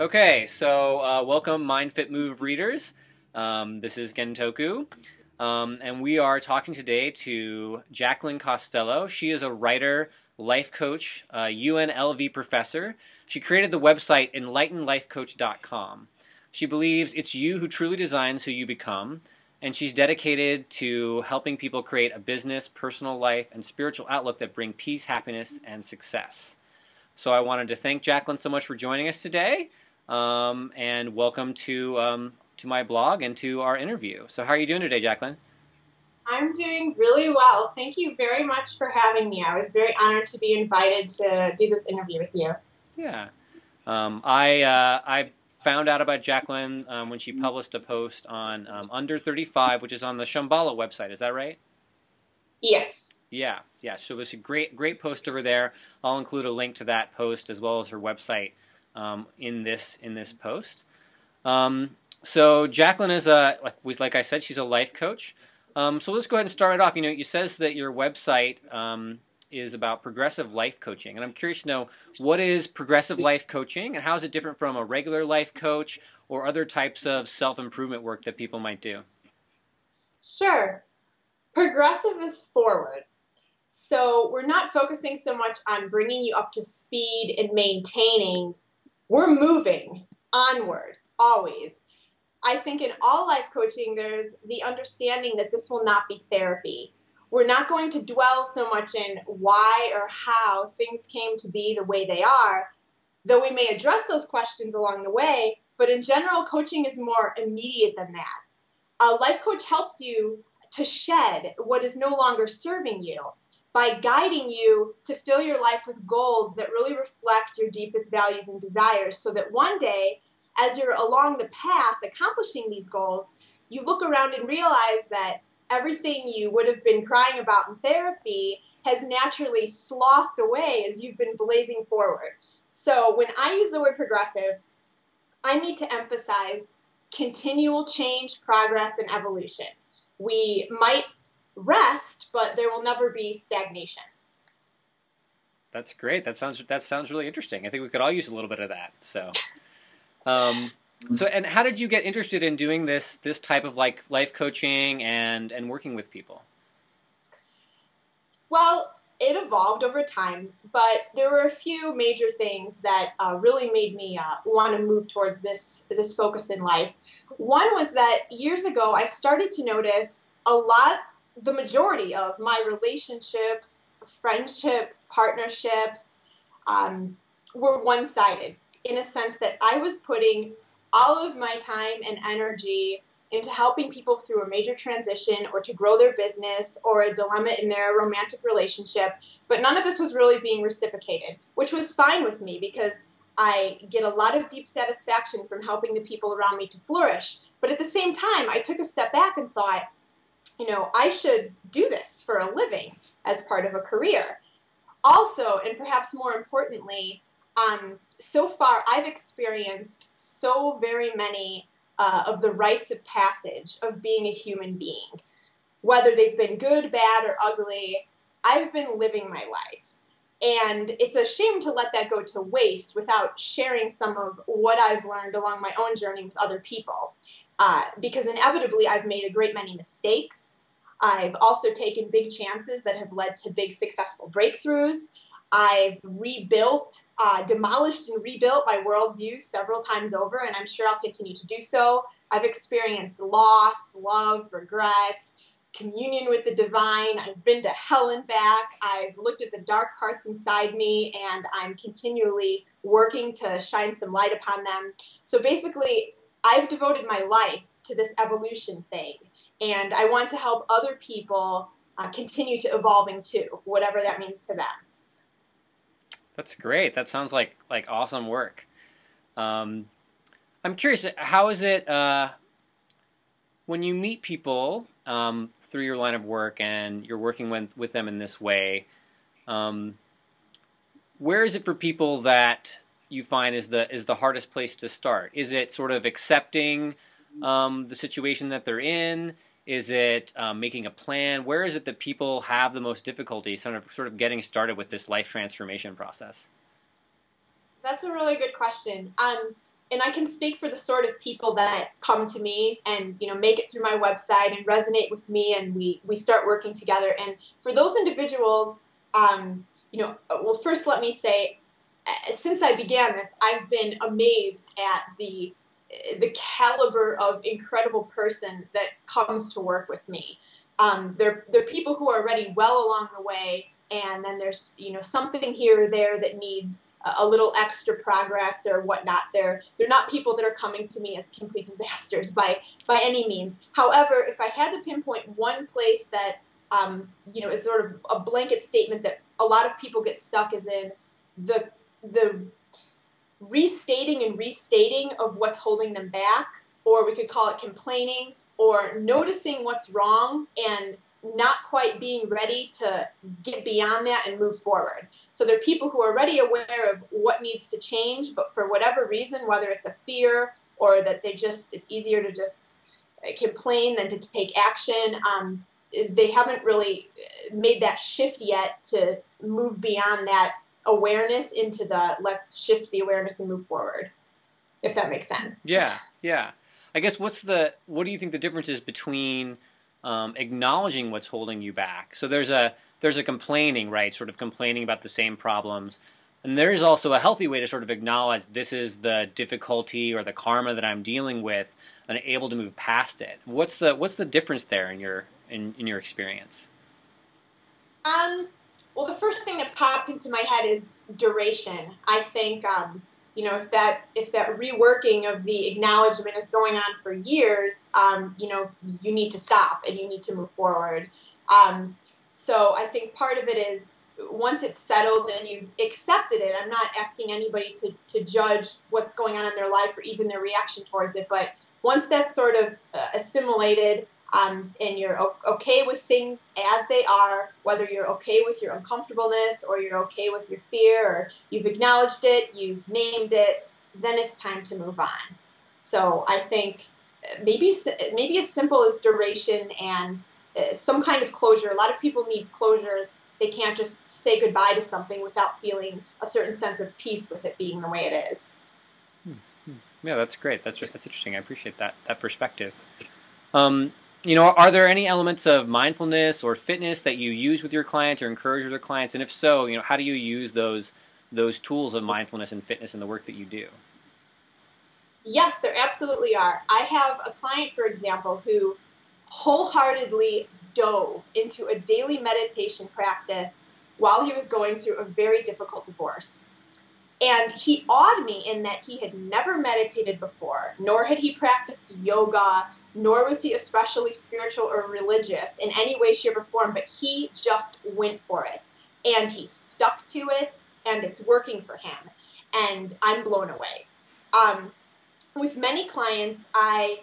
Okay, so uh, welcome Mind Fit Move readers. Um, this is Gentoku, um, and we are talking today to Jaclyn Costello. She is a writer, life coach, uh, UNLV professor. She created the website enlightenlifecoach.com. She believes it's you who truly designs who you become, and she's dedicated to helping people create a business, personal life, and spiritual outlook that bring peace, happiness, and success. So I wanted to thank Jaclyn so much for joining us today um, and welcome to um, to my blog and to our interview. So, how are you doing today, Jaclyn? I'm doing really well. Thank you very much for having me. I was very honored to be invited to do this interview with you. Yeah, um, I uh, I found out about Jaclyn um, when she published a post on um, Under 35, which is on the Shambhala website. Is that right? Yes. Yeah, yeah. So it was a great great post over there. I'll include a link to that post as well as her website um, in this in this post. Um, so Jaclyn is a like like I said, she's a life coach. Um, so let's go ahead and start it off. You know, you says that your website um, is about progressive life coaching, and I'm curious to know what is progressive life coaching, and how is it different from a regular life coach or other types of self improvement work that people might do. Sure, progressive is forward. So we're not focusing so much on bringing you up to speed and maintaining we're moving onward always. I think in all life coaching, there's the understanding that this will not be therapy. We're not going to dwell so much in why or how things came to be the way they are, though we may address those questions along the way. But in general, coaching is more immediate than that. A life coach helps you to shed what is no longer serving you by guiding you to fill your life with goals that really reflect your deepest values and desires so that one day, as you're along the path accomplishing these goals, you look around and realize that everything you would have been crying about in therapy has naturally slothed away as you've been blazing forward. So when I use the word progressive, I need to emphasize continual change, progress, and evolution. We might rest, but there will never be stagnation. That's great. That sounds that sounds really interesting. I think we could all use a little bit of that. So, um, so and how did you get interested in doing this this type of like life coaching and and working with people? Well, it evolved over time, but there were a few major things that uh, really made me uh, want to move towards this this focus in life. One was that years ago I started to notice a lot the majority of my relationships, friendships, partnerships um, were one sided in a sense that I was putting all of my time and energy into helping people through a major transition or to grow their business or a dilemma in their romantic relationship. But none of this was really being reciprocated, which was fine with me because I get a lot of deep satisfaction from helping the people around me to flourish. But at the same time, I took a step back and thought, you know, I should do this for a living as part of a career. Also, and perhaps more importantly, um, so far I've experienced so very many uh, of the rites of passage of being a human being. Whether they've been good, bad, or ugly, I've been living my life. And it's a shame to let that go to waste without sharing some of what I've learned along my own journey with other people uh, because inevitably I've made a great many mistakes. I've also taken big chances that have led to big successful breakthroughs. I've rebuilt, uh, demolished and rebuilt my worldview several times over, and I'm sure I'll continue to do so. I've experienced loss, love, regret, communion with the divine. I've been to hell and back. I've looked at the dark parts inside me, and I'm continually working to shine some light upon them. So basically, I've devoted my life to this evolution thing, and I want to help other people uh, continue to evolving too, whatever that means to them. That's great. That sounds like like awesome work. Um, I'm curious, how is it uh, when you meet people um, through your line of work and you're working with, with them in this way? Um, where is it for people that you find is the is the hardest place to start? Is it sort of accepting um, the situation that they're in? Is it um, making a plan? Where is it that people have the most difficulty, sort of sort of getting started with this life transformation process? That's a really good question. Um, and I can speak for the sort of people that come to me and you know make it through my website and resonate with me, and we we start working together. And for those individuals, um, you know, well, first let me say, uh, since I began this, I've been amazed at the the caliber of incredible person that comes to work with me. Um, they're they're people who are already well along the way, and then there's you know something here or there that needs a little extra progress or whatnot. They're they're not people that are coming to me as complete disasters by by any means. However, if I had to pinpoint one place that um, you know is sort of a blanket statement that a lot of people get stuck is in the the restating and restating of what's holding them back, or we could call it complaining, or noticing what's wrong and not quite being ready to get beyond that and move forward. So there are people who are already aware of what needs to change, but for whatever reason, whether it's a fear or that they just, it's easier to just uh, complain than to take action, um, they haven't really uh, made that shift yet to move beyond that awareness into the let's shift the awareness and move forward, if that makes sense. Yeah, yeah. I guess what's the, what do you think the difference is between um, acknowledging what's holding you back. So there's a there's a complaining, right? Sort of complaining about the same problems. And there is also a healthy way to sort of acknowledge this is the difficulty or the karma that I'm dealing with and able to move past it. What's the what's the difference there in your in, in your experience? Um well the first thing that popped into my head is duration. I think um, you know, if that if that reworking of the acknowledgement is going on for years, um, you know, you need to stop and you need to move forward. Um, so I think part of it is once it's settled and you've accepted it. I'm not asking anybody to to judge what's going on in their life or even their reaction towards it, but once that's sort of uh, assimilated um, and you're okay with things as they are, whether you're okay with your uncomfortableness or you're okay with your fear or you've acknowledged it, you've named it, then it's time to move on. So I think maybe maybe as simple as duration and uh, some kind of closure. A lot of people need closure. They can't just say goodbye to something without feeling a certain sense of peace with it being the way it is. Hmm, hmm. Yeah, that's great. That's that's interesting. I appreciate that that perspective. Um, you know, are there any elements of mindfulness or fitness that you use with your clients or encourage with your clients? And if so, you know, how do you use those those tools of mindfulness and fitness in the work that you do? Yes, there absolutely are. I have a client, for example, who wholeheartedly dove into a daily meditation practice while he was going through a very difficult divorce. And he awed me in that he had never meditated before, nor had he practiced yoga, nor was he especially spiritual or religious in any way, shape, or form, but he just went for it. And he stuck to it, and it's working for him. And I'm blown away. Um, with many clients, I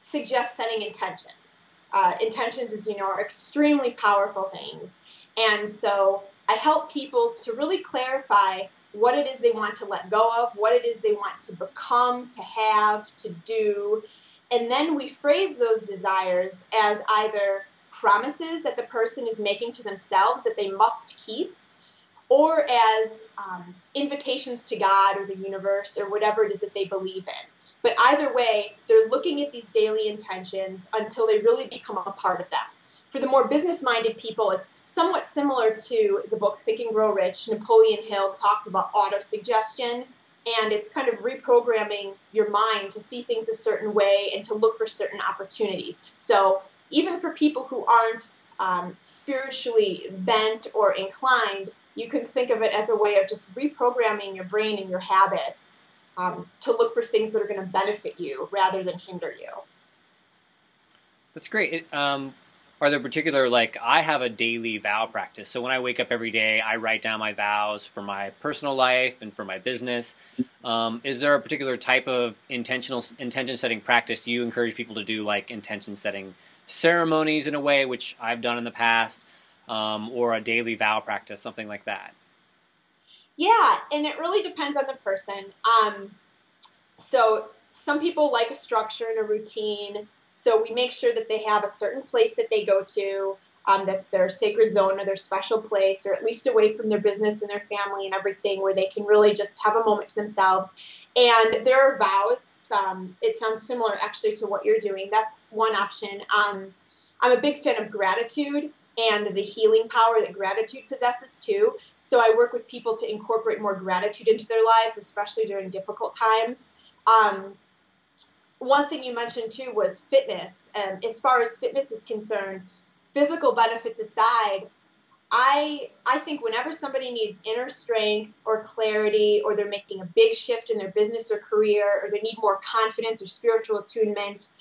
suggest setting intentions. Uh, intentions, as you know, are extremely powerful things. And so I help people to really clarify what it is they want to let go of, what it is they want to become, to have, to do, and then we phrase those desires as either promises that the person is making to themselves that they must keep, or as um, invitations to God or the universe or whatever it is that they believe in. But either way, they're looking at these daily intentions until they really become a part of them. For the more business minded people, it's somewhat similar to the book Think and Grow Rich. Napoleon Hill talks about auto suggestion and it's kind of reprogramming your mind to see things a certain way and to look for certain opportunities. So even for people who aren't um, spiritually bent or inclined, you can think of it as a way of just reprogramming your brain and your habits um, to look for things that are going to benefit you rather than hinder you. That's great. It, um, are there particular like I have a daily vow practice. So when I wake up every day, I write down my vows for my personal life and for my business. Um, is there a particular type of intentional intention setting practice you encourage people to do, like intention setting ceremonies in a way, which I've done in the past, um, or a daily vow practice, something like that? Yeah, and it really depends on the person. Um, so some people like a structure and a routine. So we make sure that they have a certain place that they go to. um, that's their sacred zone or their special place, or at least away from their business and their family and everything, where they can really just have a moment to themselves. And there are vows. It sounds similar actually to what you're doing. That's one option. Um, I'm a big fan of gratitude and the healing power that gratitude possesses too. So I work with people to incorporate more gratitude into their lives, especially during difficult times. Um, one thing you mentioned too was fitness. And as far as fitness is concerned, physical benefits aside, I I think whenever somebody needs inner strength or clarity, or they're making a big shift in their business or career, or they need more confidence or spiritual attunement,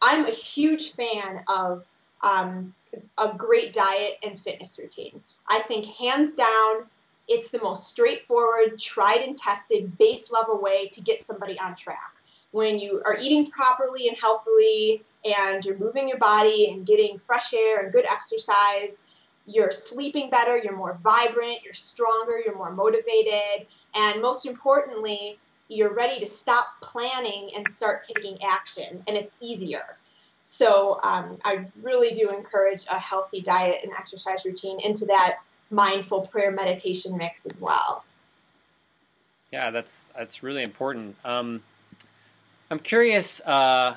I'm a huge fan of um, a great diet and fitness routine. I think hands down, it's the most straightforward, tried and tested, base level way to get somebody on track. When you are eating properly and healthily, and you're moving your body and getting fresh air and good exercise, you're sleeping better, you're more vibrant, you're stronger, you're more motivated, and most importantly, you're ready to stop planning and start taking action, and it's easier. So um, I really do encourage a healthy diet and exercise routine into that mindful prayer meditation mix as well. Yeah, that's that's really important. Um, I'm curious. Uh,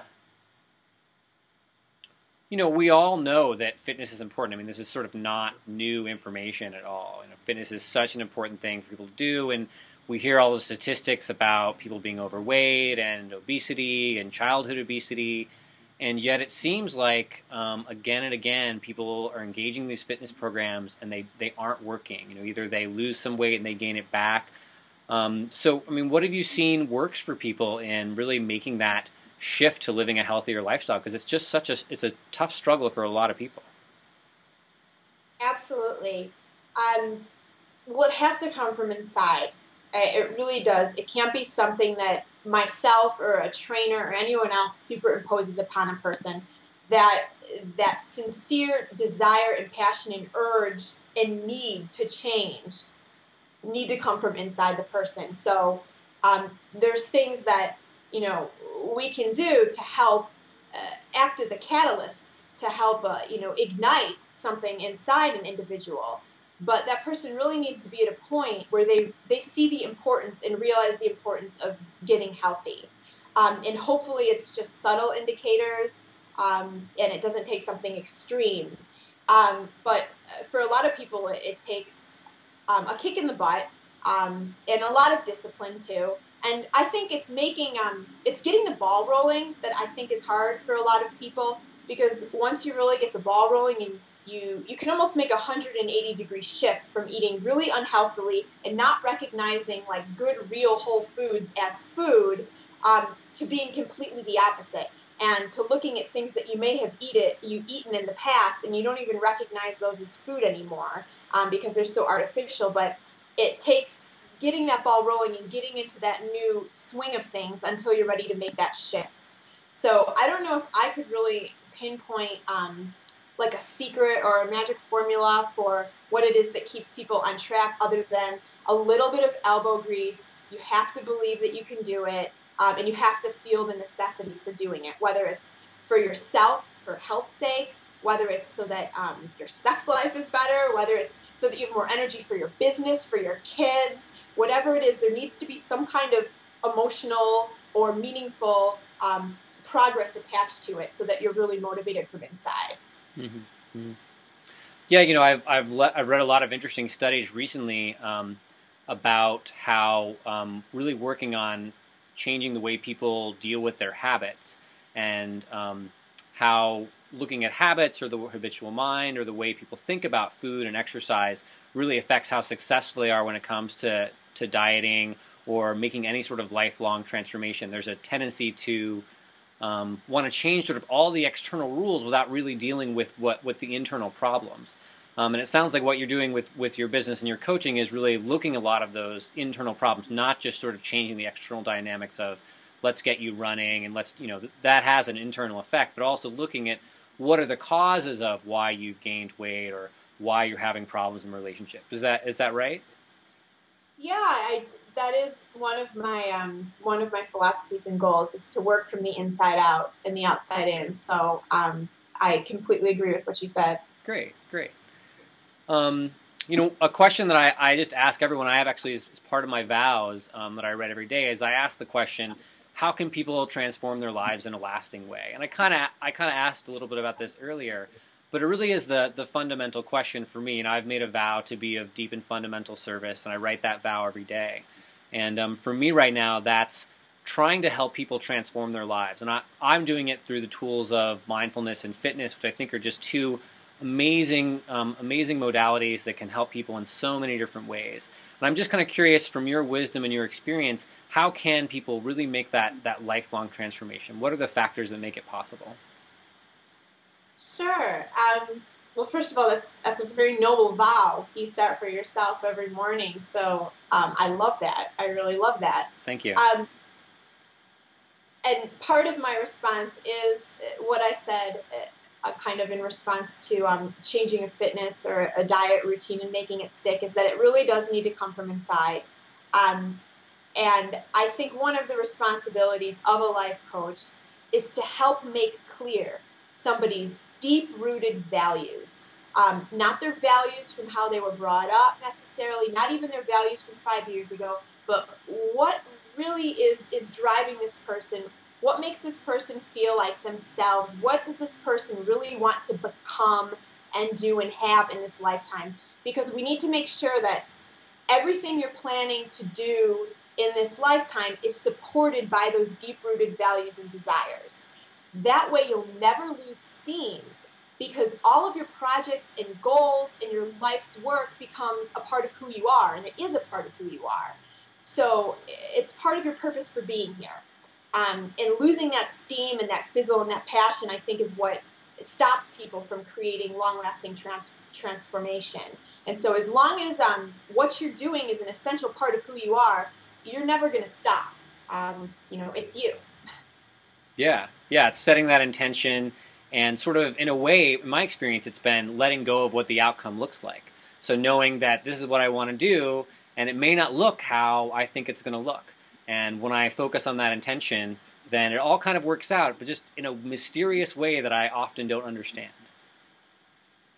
you know, we all know that fitness is important. I mean, this is sort of not new information at all. You know, fitness is such an important thing for people to do, and we hear all the statistics about people being overweight and obesity and childhood obesity and yet it seems like um, again and again people are engaging in these fitness programs and they, they aren't working you know either they lose some weight and they gain it back um, so i mean what have you seen works for people in really making that shift to living a healthier lifestyle? Because it's just such a it's a tough struggle for a lot of people. Absolutely. Um, well it has to come from inside it really does. It can't be something that myself or a trainer or anyone else superimposes upon a person. That that sincere desire and passion and urge and need to change need to come from inside the person so um, there's things that you know we can do to help uh, act as a catalyst to help uh, you know ignite something inside an individual but that person really needs to be at a point where they, they see the importance and realize the importance of getting healthy. Um, and hopefully it's just subtle indicators um, and it doesn't take something extreme. Um, but for a lot of people, it, it takes um, a kick in the butt um, and a lot of discipline too. And I think it's making, um, it's getting the ball rolling that I think is hard for a lot of people because once you really get the ball rolling and you you can almost make a 180 degree shift from eating really unhealthily and not recognizing like good real whole foods as food um, to being completely the opposite and to looking at things that you may have eat it, you eaten in the past and you don't even recognize those as food anymore um, because they're so artificial but it takes getting that ball rolling and getting into that new swing of things until you're ready to make that shift so i don't know if i could really pinpoint um, like a secret or a magic formula for what it is that keeps people on track other than a little bit of elbow grease. You have to believe that you can do it, um, and you have to feel the necessity for doing it, whether it's for yourself, for health's sake, whether it's so that um, your sex life is better, whether it's so that you have more energy for your business, for your kids, whatever it is, there needs to be some kind of emotional or meaningful um, progress attached to it so that you're really motivated from inside. Mm-hmm. Mm-hmm. Yeah, you know, I've I've, le- I've read a lot of interesting studies recently um, about how um, really working on changing the way people deal with their habits and um, how looking at habits or the habitual mind or the way people think about food and exercise really affects how successful they are when it comes to to dieting or making any sort of lifelong transformation. There's a tendency to um, want to change sort of all the external rules without really dealing with what with the internal problems. Um, and it sounds like what you're doing with, with your business and your coaching is really looking a lot of those internal problems, not just sort of changing the external dynamics of let's get you running and let's you know that has an internal effect, but also looking at what are the causes of why you've gained weight or why you're having problems in relationships. Is that is that right? Yeah, I, that is one of my um, one of my philosophies and goals is to work from the inside out and the outside in. So um, I completely agree with what you said. Great, great. Um, you know, a question that I, I just ask everyone, I have actually as, as part of my vows um, that I read every day, is I ask the question, how can people transform their lives in a lasting way? And I kind of I kind of asked a little bit about this earlier, but it really is the the fundamental question for me. And I've made a vow to be of deep and fundamental service, and I write that vow every day. And um, for me right now, that's trying to help people transform their lives. And I, I'm doing it through the tools of mindfulness and fitness, which I think are just two amazing, um, amazing modalities that can help people in so many different ways. And I'm just kind of curious from your wisdom and your experience, how can people really make that, that lifelong transformation? What are the factors that make it possible? Sure. Um, well, first of all, that's that's a very noble vow you set for yourself every morning. So um, I love that. I really love that. Thank you. Um, and part of my response is what I said, uh, kind of in response to um, changing a fitness or a diet routine and making it stick, is that it really does need to come from inside. Um, and I think one of the responsibilities of a life coach is to help make clear somebody's deep rooted values. Um, not their values from how they were brought up necessarily, not even their values from five years ago, but what really is is driving this person what makes this person feel like themselves? What does this person really want to become and do and have in this lifetime? Because we need to make sure that everything you're planning to do in this lifetime is supported by those deep rooted values and desires. That way you'll never lose steam because all of your projects and goals and your life's work becomes a part of who you are and it is a part of who you are. So it's part of your purpose for being here. Um, and losing that steam and that fizzle and that passion, I think, is what stops people from creating long-lasting trans- transformation. And so, as long as um, what you're doing is an essential part of who you are, you're never going to stop. Um, you know, it's you. Yeah, yeah, it's setting that intention and sort of, in a way, in my experience, it's been letting go of what the outcome looks like. So knowing that this is what I want to do, and it may not look how I think it's going to look. And when I focus on that intention, then it all kind of works out, but just in a mysterious way that I often don't understand.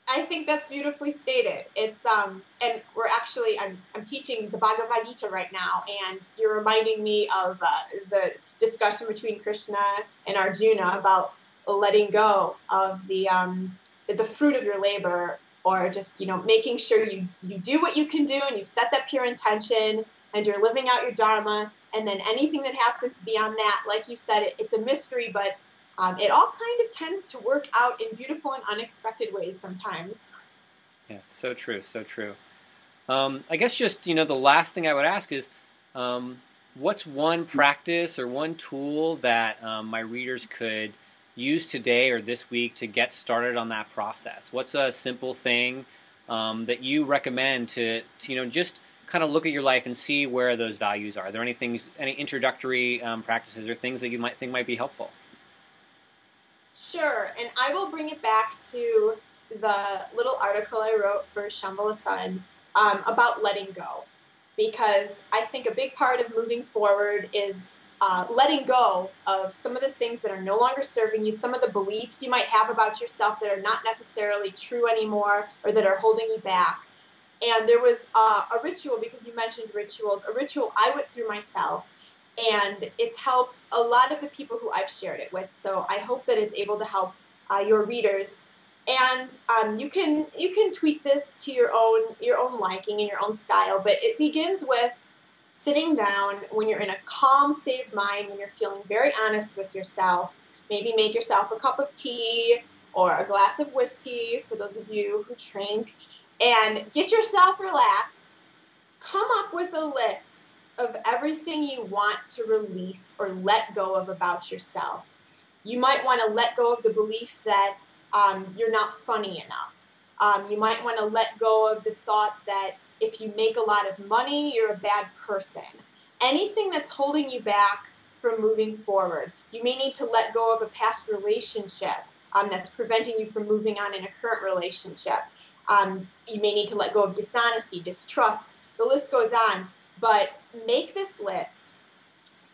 I think that's beautifully stated. It's um, and we're actually I'm I'm teaching the Bhagavad Gita right now, and you're reminding me of uh, the discussion between Krishna and Arjuna about letting go of the um, the fruit of your labor or just you know making sure you you do what you can do and you've set that pure intention and you're living out your dharma and then anything that happens beyond that like you said it, it's a mystery but um, it all kind of tends to work out in beautiful and unexpected ways sometimes yeah so true so true um, i guess just you know the last thing i would ask is um, what's one practice or one tool that um, my readers could use today or this week to get started on that process? What's a simple thing um, that you recommend to, to, you know, just kind of look at your life and see where those values are? Are there any things, any introductory um, practices or things that you might think might be helpful? Sure, and I will bring it back to the little article I wrote for Shambhala Sun um, about letting go, because I think a big part of moving forward is uh, letting go of some of the things that are no longer serving you, some of the beliefs you might have about yourself that are not necessarily true anymore or that are holding you back. And there was uh, a ritual, because you mentioned rituals, a ritual I went through myself, and it's helped a lot of the people who I've shared it with. So I hope that it's able to help uh, your readers. And um, you can you can tweak this to your own your own liking and your own style, but it begins with sitting down when you're in a calm state of mind, when you're feeling very honest with yourself. Maybe make yourself a cup of tea or a glass of whiskey for those of you who drink, and get yourself relaxed. Come up with a list of everything you want to release or let go of about yourself. You might want to let go of the belief that um, you're not funny enough. Um, you might want to let go of the thought that if you make a lot of money, you're a bad person. Anything that's holding you back from moving forward. You may need to let go of a past relationship um, that's preventing you from moving on in a current relationship. Um, you may need to let go of dishonesty, distrust. The list goes on. But make this list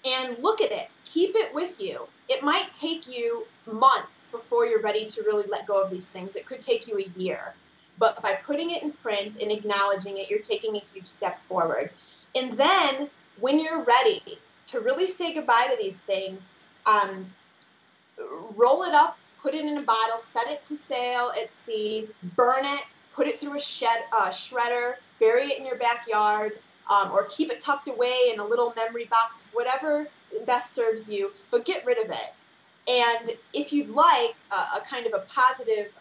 and look at it. Keep it with you. It might take you months before you're ready to really let go of these things. It could take you a year. But by putting it in print and acknowledging it, you're taking a huge step forward. And then when you're ready to really say goodbye to these things, um, roll it up, put it in a bottle, set it to sail at sea, burn it, put it through a shed, uh, shredder, bury it in your backyard, um, or keep it tucked away in a little memory box, whatever best serves you, but get rid of it. And if you'd like a, a kind of a positive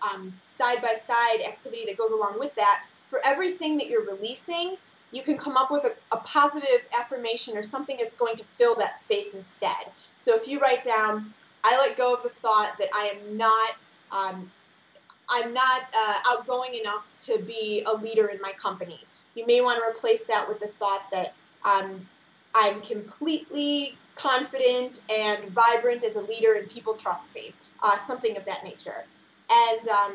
side by side activity that goes along with that, for everything that you're releasing, you can come up with a, a, positive affirmation or something that's going to fill that space instead. So if you write down, I let go of the thought that I am not. Um, I'm not uh, outgoing enough to be a leader in my company. You may want to replace that with the thought that um, I'm completely confident and vibrant as a leader and people trust me, uh, something of that nature. And, um,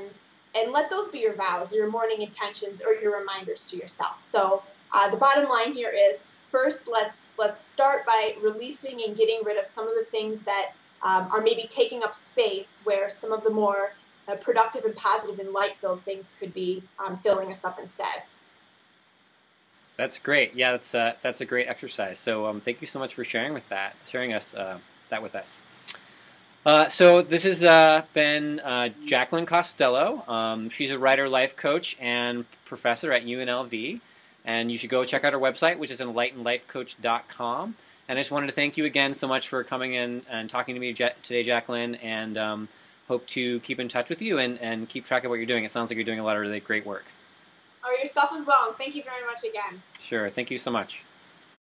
and let those be your vows, your morning intentions, or your reminders to yourself. So uh, the bottom line here is first let's, let's start by releasing and getting rid of some of the things that um, are maybe taking up space where some of the more productive and positive and light-filled things could be um, filling us up instead. That's great. Yeah, that's uh, that's a great exercise. So um, thank you so much for sharing with that, sharing us uh, that with us. Uh, so this has uh, been uh, Jaclyn Costello. Um, she's a writer, life coach, and professor at UNLV. And you should go check out her website, which is enlightenlifecoach.com. And I just wanted to thank you again so much for coming in and talking to me today, Jaclyn. And um, hope to keep in touch with you and, and keep track of what you're doing. It sounds like you're doing a lot of really great work or yourself as well. Thank you very much again. Sure. Thank you so much.